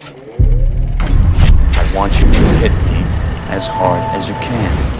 I want you to hit me as hard as you can.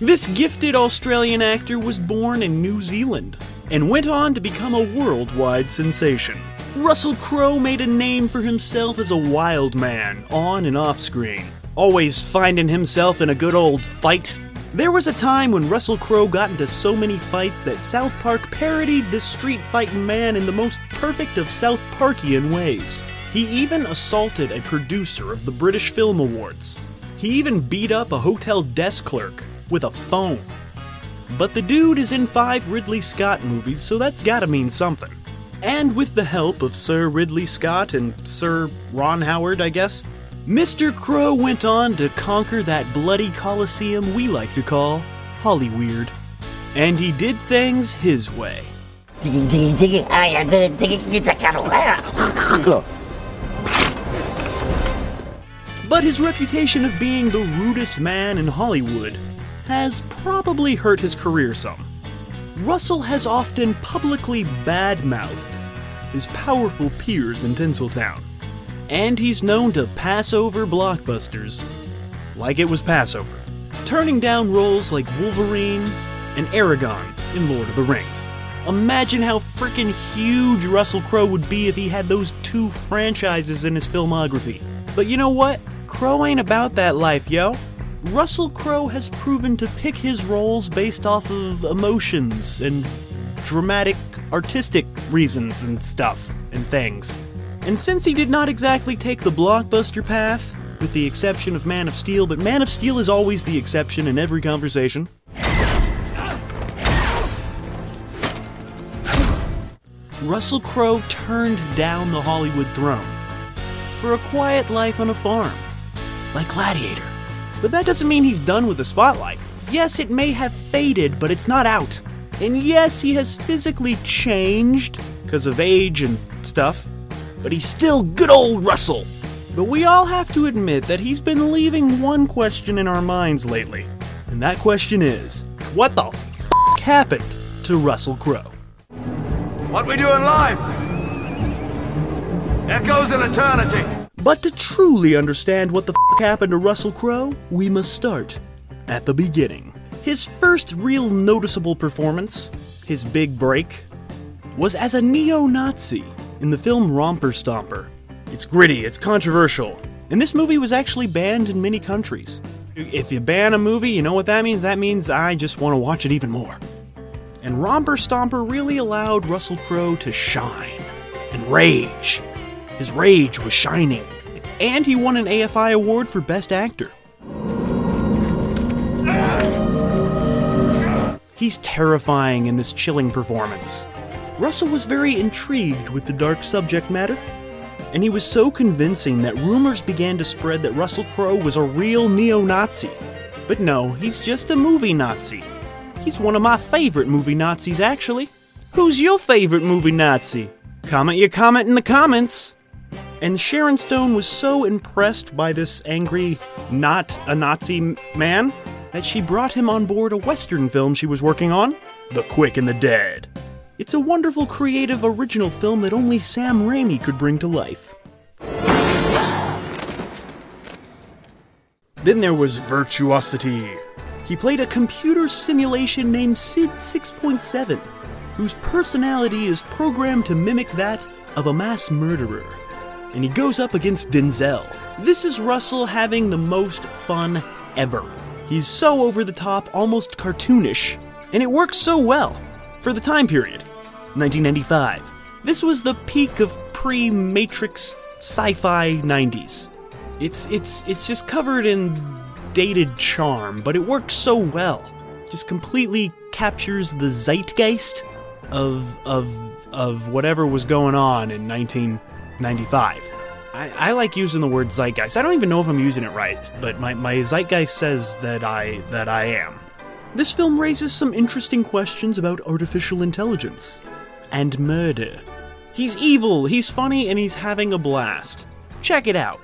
This gifted Australian actor was born in New Zealand and went on to become a worldwide sensation. Russell Crowe made a name for himself as a wild man, on and off screen, always finding himself in a good old fight. There was a time when Russell Crowe got into so many fights that South Park parodied this street fighting man in the most perfect of South Parkian ways. He even assaulted a producer of the British Film Awards. He even beat up a hotel desk clerk with a phone. But the dude is in five Ridley Scott movies, so that's gotta mean something. And with the help of Sir Ridley Scott and Sir Ron Howard, I guess, Mr. Crowe went on to conquer that bloody coliseum we like to call Hollyweird. And he did things his way. But his reputation of being the rudest man in Hollywood has probably hurt his career some. Russell has often publicly badmouthed his powerful peers in Tinseltown, and he's known to pass over blockbusters like it was Passover, turning down roles like Wolverine and Aragorn in Lord of the Rings. Imagine how freaking huge Russell Crowe would be if he had those two franchises in his filmography. But you know what? Crowe ain't about that life, yo. Russell Crowe has proven to pick his roles based off of emotions and dramatic, artistic reasons and stuff and things. And since he did not exactly take the blockbuster path, with the exception of Man of Steel, but Man of Steel is always the exception in every conversation. Russell Crowe turned down the Hollywood throne for a quiet life on a farm, like Gladiator. But that doesn't mean he's done with the spotlight. Yes, it may have faded, but it's not out. And yes, he has physically changed because of age and stuff, but he's still good old Russell. But we all have to admit that he's been leaving one question in our minds lately. And that question is what the f happened to Russell Crowe? What we doing live? Echoes in eternity. But to truly understand what the f happened to Russell Crowe, we must start at the beginning. His first real noticeable performance, his big break, was as a neo Nazi in the film Romper Stomper. It's gritty, it's controversial, and this movie was actually banned in many countries. If you ban a movie, you know what that means? That means I just want to watch it even more. And Romper Stomper really allowed Russell Crowe to shine and rage. His rage was shining. And he won an AFI award for Best Actor. He's terrifying in this chilling performance. Russell was very intrigued with the dark subject matter, and he was so convincing that rumors began to spread that Russell Crowe was a real neo Nazi. But no, he's just a movie Nazi. He's one of my favorite movie Nazis, actually. Who's your favorite movie Nazi? Comment your comment in the comments. And Sharon Stone was so impressed by this angry, not a Nazi man that she brought him on board a Western film she was working on The Quick and the Dead. It's a wonderful, creative, original film that only Sam Raimi could bring to life. Then there was Virtuosity. He played a computer simulation named Sid 6.7, whose personality is programmed to mimic that of a mass murderer. And he goes up against Denzel. This is Russell having the most fun ever. He's so over the top, almost cartoonish, and it works so well for the time period 1995. This was the peak of pre Matrix sci fi 90s. It's, it's, it's just covered in dated charm, but it works so well. Just completely captures the zeitgeist of, of, of whatever was going on in 1995. I, I like using the word zeitgeist. I don't even know if I'm using it right, but my, my zeitgeist says that I that I am. This film raises some interesting questions about artificial intelligence and murder. He's evil, he's funny, and he's having a blast. Check it out.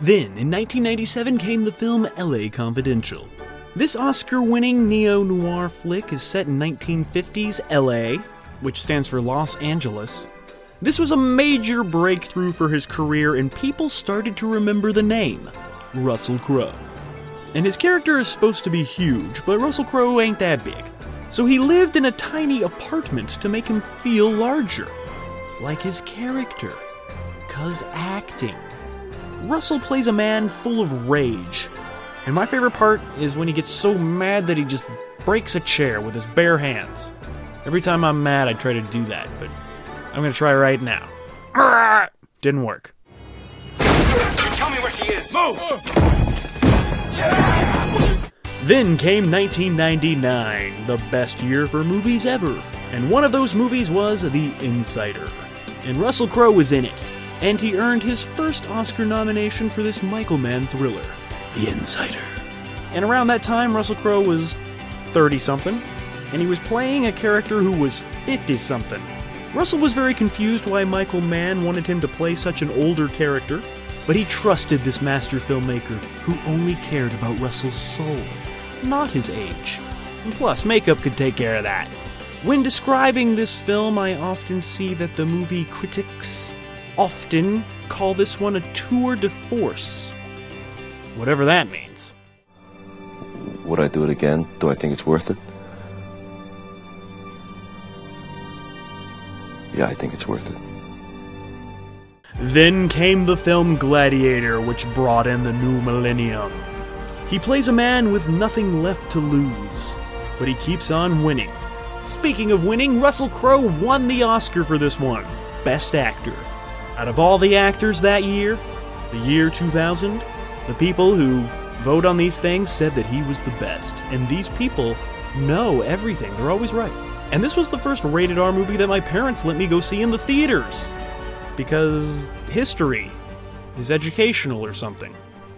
Then, in 1997, came the film LA Confidential. This Oscar winning neo noir flick is set in 1950s LA, which stands for Los Angeles. This was a major breakthrough for his career, and people started to remember the name Russell Crowe. And his character is supposed to be huge, but Russell Crowe ain't that big. So he lived in a tiny apartment to make him feel larger, like his character. Cause acting. Russell plays a man full of rage. And my favorite part is when he gets so mad that he just breaks a chair with his bare hands. Every time I'm mad, I try to do that, but I'm gonna try right now. Didn't work. Tell me where she is. Move! Then came 1999, the best year for movies ever. And one of those movies was The Insider. And Russell Crowe was in it. And he earned his first Oscar nomination for this Michael Mann thriller, The Insider. And around that time, Russell Crowe was 30 something, and he was playing a character who was 50 something. Russell was very confused why Michael Mann wanted him to play such an older character, but he trusted this master filmmaker who only cared about Russell's soul, not his age. And plus, makeup could take care of that. When describing this film, I often see that the movie critics often call this one a tour de force. Whatever that means. Would I do it again? Do I think it's worth it? Yeah, I think it's worth it. Then came the film Gladiator, which brought in the new millennium. He plays a man with nothing left to lose, but he keeps on winning. Speaking of winning, Russell Crowe won the Oscar for this one Best Actor. Out of all the actors that year, the year 2000, the people who vote on these things said that he was the best. And these people know everything, they're always right. And this was the first rated R movie that my parents let me go see in the theaters because history is educational or something.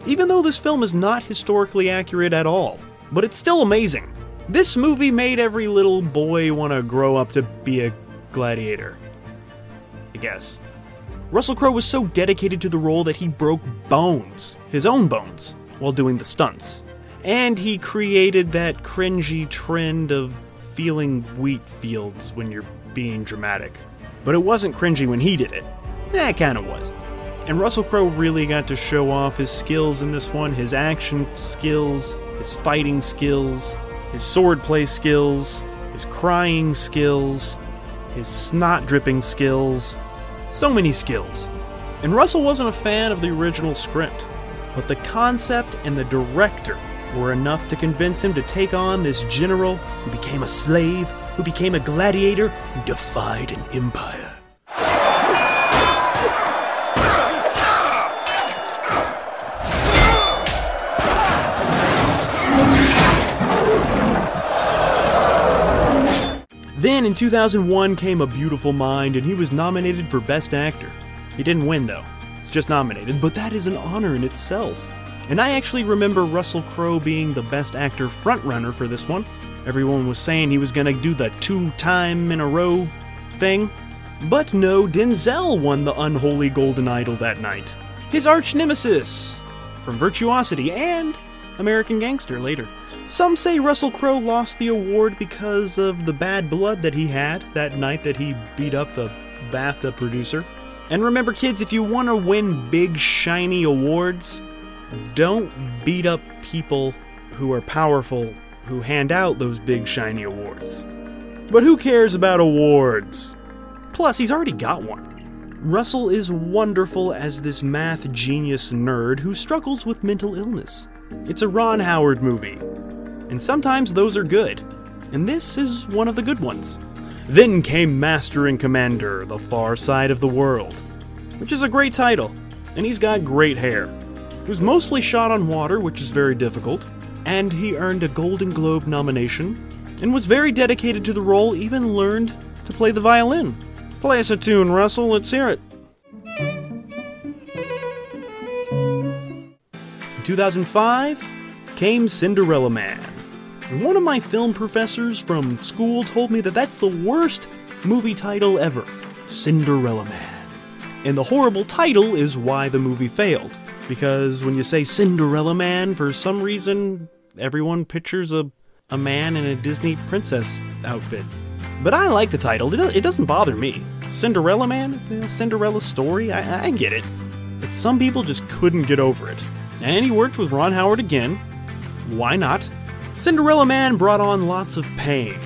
Even though this film is not historically accurate at all, but it's still amazing. This movie made every little boy want to grow up to be a gladiator. I guess. Russell Crowe was so dedicated to the role that he broke bones, his own bones, while doing the stunts. And he created that cringy trend of feeling wheat fields when you're being dramatic. But it wasn't cringy when he did it. Eh, kinda was. And Russell Crowe really got to show off his skills in this one his action skills, his fighting skills, his swordplay skills, his crying skills, his snot dripping skills. So many skills. And Russell wasn't a fan of the original script, but the concept and the director were enough to convince him to take on this general who became a slave, who became a gladiator, who defied an empire. Then in 2001 came A Beautiful Mind, and he was nominated for Best Actor. He didn't win though, he's just nominated, but that is an honor in itself. And I actually remember Russell Crowe being the Best Actor frontrunner for this one. Everyone was saying he was gonna do the two time in a row thing. But no, Denzel won the unholy Golden Idol that night. His arch nemesis from Virtuosity and American Gangster later. Some say Russell Crowe lost the award because of the bad blood that he had that night that he beat up the BAFTA producer. And remember, kids, if you want to win big, shiny awards, don't beat up people who are powerful who hand out those big, shiny awards. But who cares about awards? Plus, he's already got one. Russell is wonderful as this math genius nerd who struggles with mental illness. It's a Ron Howard movie, and sometimes those are good, and this is one of the good ones. Then came Master and Commander, The Far Side of the World, which is a great title, and he's got great hair. Was mostly shot on water, which is very difficult, and he earned a Golden Globe nomination, and was very dedicated to the role, even learned to play the violin. Play us a tune, Russell, let's hear it. In 2005 came Cinderella Man. And one of my film professors from school told me that that's the worst movie title ever Cinderella Man. And the horrible title is why the movie failed. Because when you say Cinderella Man, for some reason, everyone pictures a, a man in a Disney princess outfit. But I like the title, it, doesn't bother me. Cinderella Man? Eh, know, Cinderella story? I, I get it. But some people just couldn't get over it. And he worked with Ron Howard again. Why not? Cinderella Man brought on lots of pain,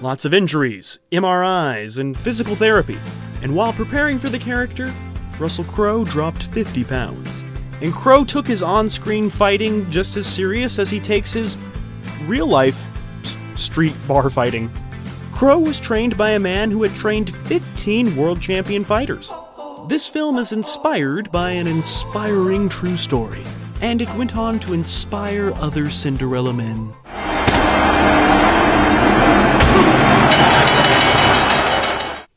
lots of injuries, MRIs, and physical therapy. And while preparing for the character, Russell Crowe dropped 50 pounds. And Crowe took his on screen fighting just as serious as he takes his real life street bar fighting. Crowe was trained by a man who had trained 15 world champion fighters. This film is inspired by an inspiring true story, and it went on to inspire other Cinderella men.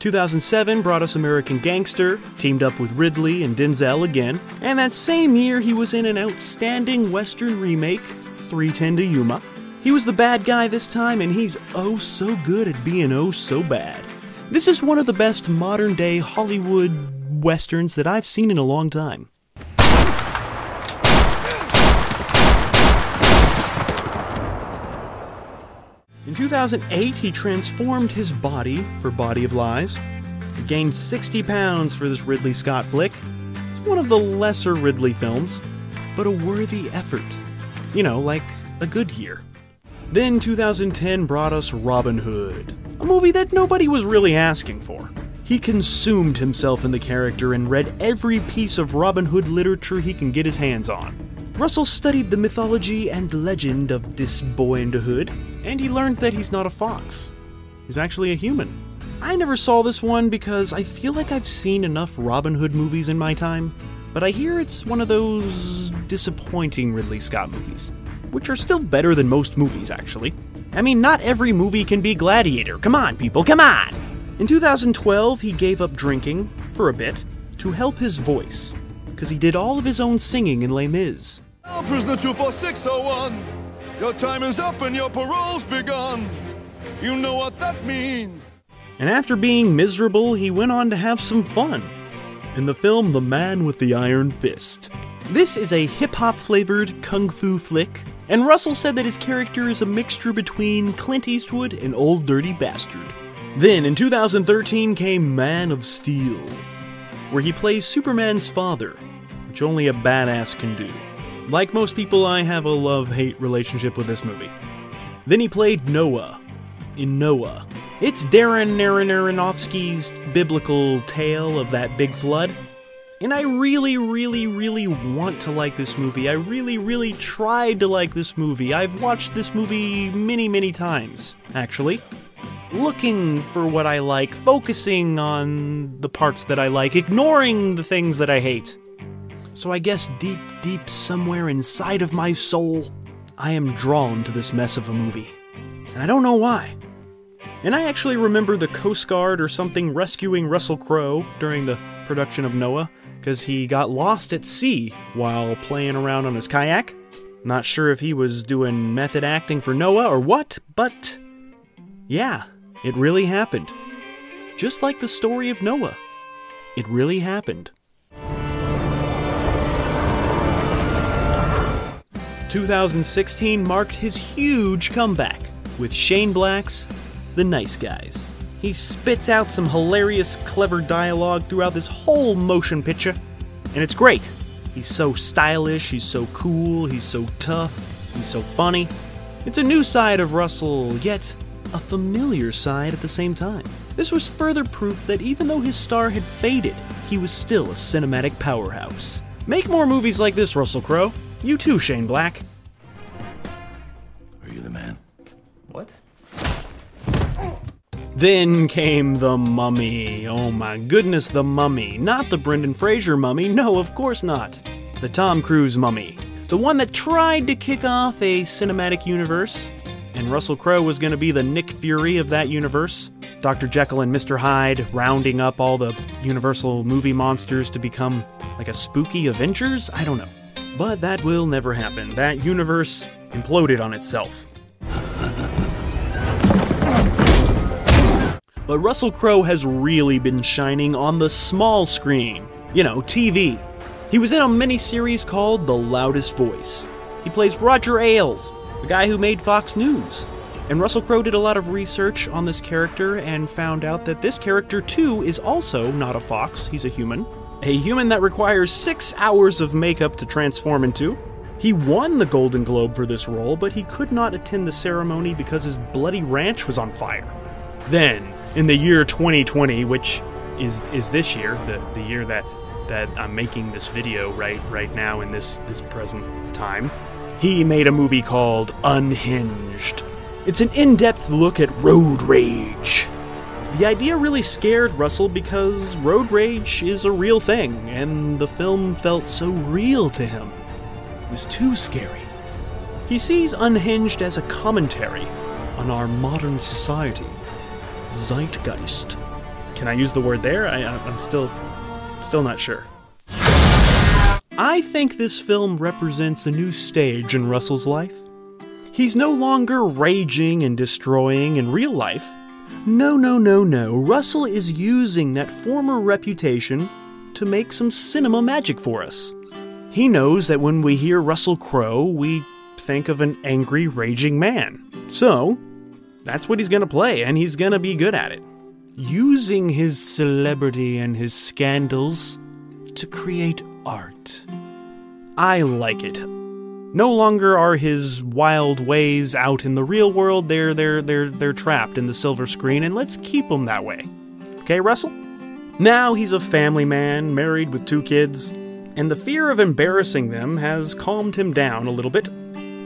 2007 brought us American Gangster, teamed up with Ridley and Denzel again, and that same year he was in an outstanding Western remake, 310 to Yuma. He was the bad guy this time, and he's oh so good at being oh so bad. This is one of the best modern day Hollywood westerns that I've seen in a long time. In 2008, he transformed his body for Body of Lies. He gained 60 pounds for this Ridley Scott flick. It's one of the lesser Ridley films, but a worthy effort. You know, like a good year. Then 2010 brought us Robin Hood, a movie that nobody was really asking for. He consumed himself in the character and read every piece of Robin Hood literature he can get his hands on. Russell studied the mythology and legend of this boy in the hood, and he learned that he's not a fox. He's actually a human. I never saw this one because I feel like I've seen enough Robin Hood movies in my time, but I hear it's one of those disappointing Ridley Scott movies, which are still better than most movies, actually. I mean, not every movie can be Gladiator. Come on, people, come on! In 2012, he gave up drinking, for a bit, to help his voice, because he did all of his own singing in Les Mis. Prisoner 24601, your time is up and your parole's begun. You know what that means. And after being miserable, he went on to have some fun. In the film The Man with the Iron Fist. This is a hip hop flavored kung fu flick, and Russell said that his character is a mixture between Clint Eastwood and Ol' Dirty Bastard. Then, in 2013, came Man of Steel, where he plays Superman's father, which only a badass can do. Like most people, I have a love hate relationship with this movie. Then he played Noah in Noah. It's Darren Aronofsky's biblical tale of that big flood. And I really, really, really want to like this movie. I really, really tried to like this movie. I've watched this movie many, many times, actually. Looking for what I like, focusing on the parts that I like, ignoring the things that I hate. So I guess deep, deep somewhere inside of my soul, I am drawn to this mess of a movie. And I don't know why. And I actually remember the Coast Guard or something rescuing Russell Crowe during the production of Noah, because he got lost at sea while playing around on his kayak. Not sure if he was doing method acting for Noah or what, but yeah, it really happened. Just like the story of Noah. It really happened. 2016 marked his huge comeback with Shane Black's The Nice Guys. He spits out some hilarious, clever dialogue throughout this whole motion picture, and it's great. He's so stylish, he's so cool, he's so tough, he's so funny. It's a new side of Russell, yet a familiar side at the same time. This was further proof that even though his star had faded, he was still a cinematic powerhouse. Make more movies like this, Russell Crowe. You too, Shane Black. Are you the man? What? Then came The Mummy. Oh my goodness, The Mummy. Not the Brendan Fraser mummy, no, of course not. The Tom Cruise mummy. The one that tried to kick off a cinematic universe. And Russell Crowe was going to be the Nick Fury of that universe. Dr. Jekyll and Mr. Hyde rounding up all the Universal movie monsters to become like a spooky Avengers? I don't know. But that will never happen. That universe imploded on itself. But Russell Crowe has really been shining on the small screen. You know, TV. He was in a miniseries called The Loudest Voice. He plays Roger Ailes, the guy who made Fox News. And Russell Crowe did a lot of research on this character and found out that this character, too, is also not a fox, he's a human. A human that requires six hours of makeup to transform into. He won the Golden Globe for this role, but he could not attend the ceremony because his bloody ranch was on fire. Then, in the year 2020, which is is this year, the, the year that that I'm making this video right right now in this this present time, he made a movie called Unhinged. It's an in-depth look at road rage. The idea really scared Russell because road rage is a real thing, and the film felt so real to him. It was too scary. He sees Unhinged as a commentary on our modern society. Zeitgeist. Can I use the word there? I, I'm still, still not sure. I think this film represents a new stage in Russell's life. He's no longer raging and destroying in real life. No, no, no, no. Russell is using that former reputation to make some cinema magic for us. He knows that when we hear Russell Crowe, we think of an angry, raging man. So, that's what he's gonna play, and he's gonna be good at it. Using his celebrity and his scandals to create art. I like it. No longer are his wild ways out in the real world. They're they're they're they're trapped in the silver screen and let's keep them that way. Okay, Russell? Now he's a family man, married with two kids, and the fear of embarrassing them has calmed him down a little bit.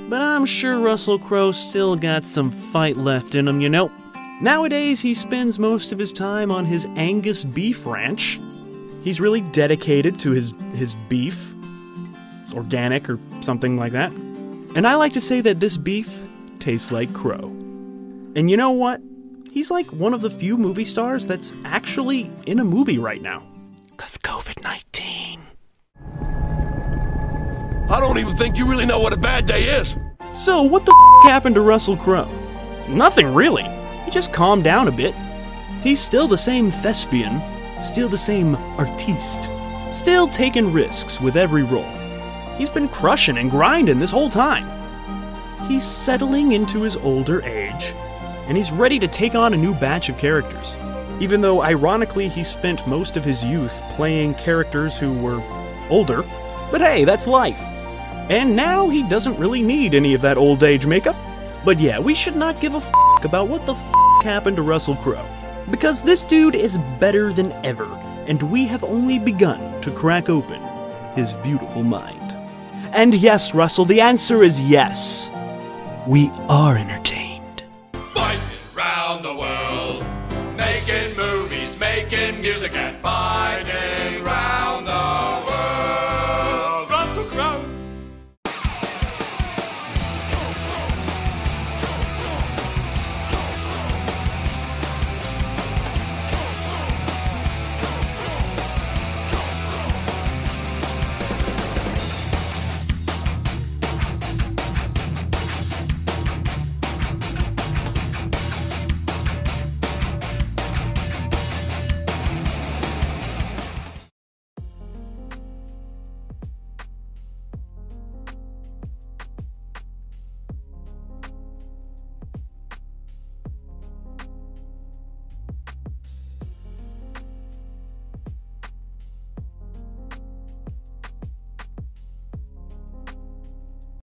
But I'm sure Russell Crowe still got some fight left in him, you know. Nowadays, he spends most of his time on his Angus beef ranch. He's really dedicated to his, his beef. It's organic or something like that. And I like to say that this beef tastes like Crow. And you know what? He's like one of the few movie stars that's actually in a movie right now. Cause COVID 19. I don't even think you really know what a bad day is. So, what the f happened to Russell Crowe? Nothing really. He just calmed down a bit. He's still the same thespian, still the same artiste, still taking risks with every role. He's been crushing and grinding this whole time. He's settling into his older age, and he's ready to take on a new batch of characters. Even though, ironically, he spent most of his youth playing characters who were older. But hey, that's life. And now he doesn't really need any of that old age makeup. But yeah, we should not give a f about what the f happened to Russell Crowe. Because this dude is better than ever, and we have only begun to crack open his beautiful mind. And yes, Russell, the answer is yes. We are entertained. Fighting round the world, making movies, making music, and fighting.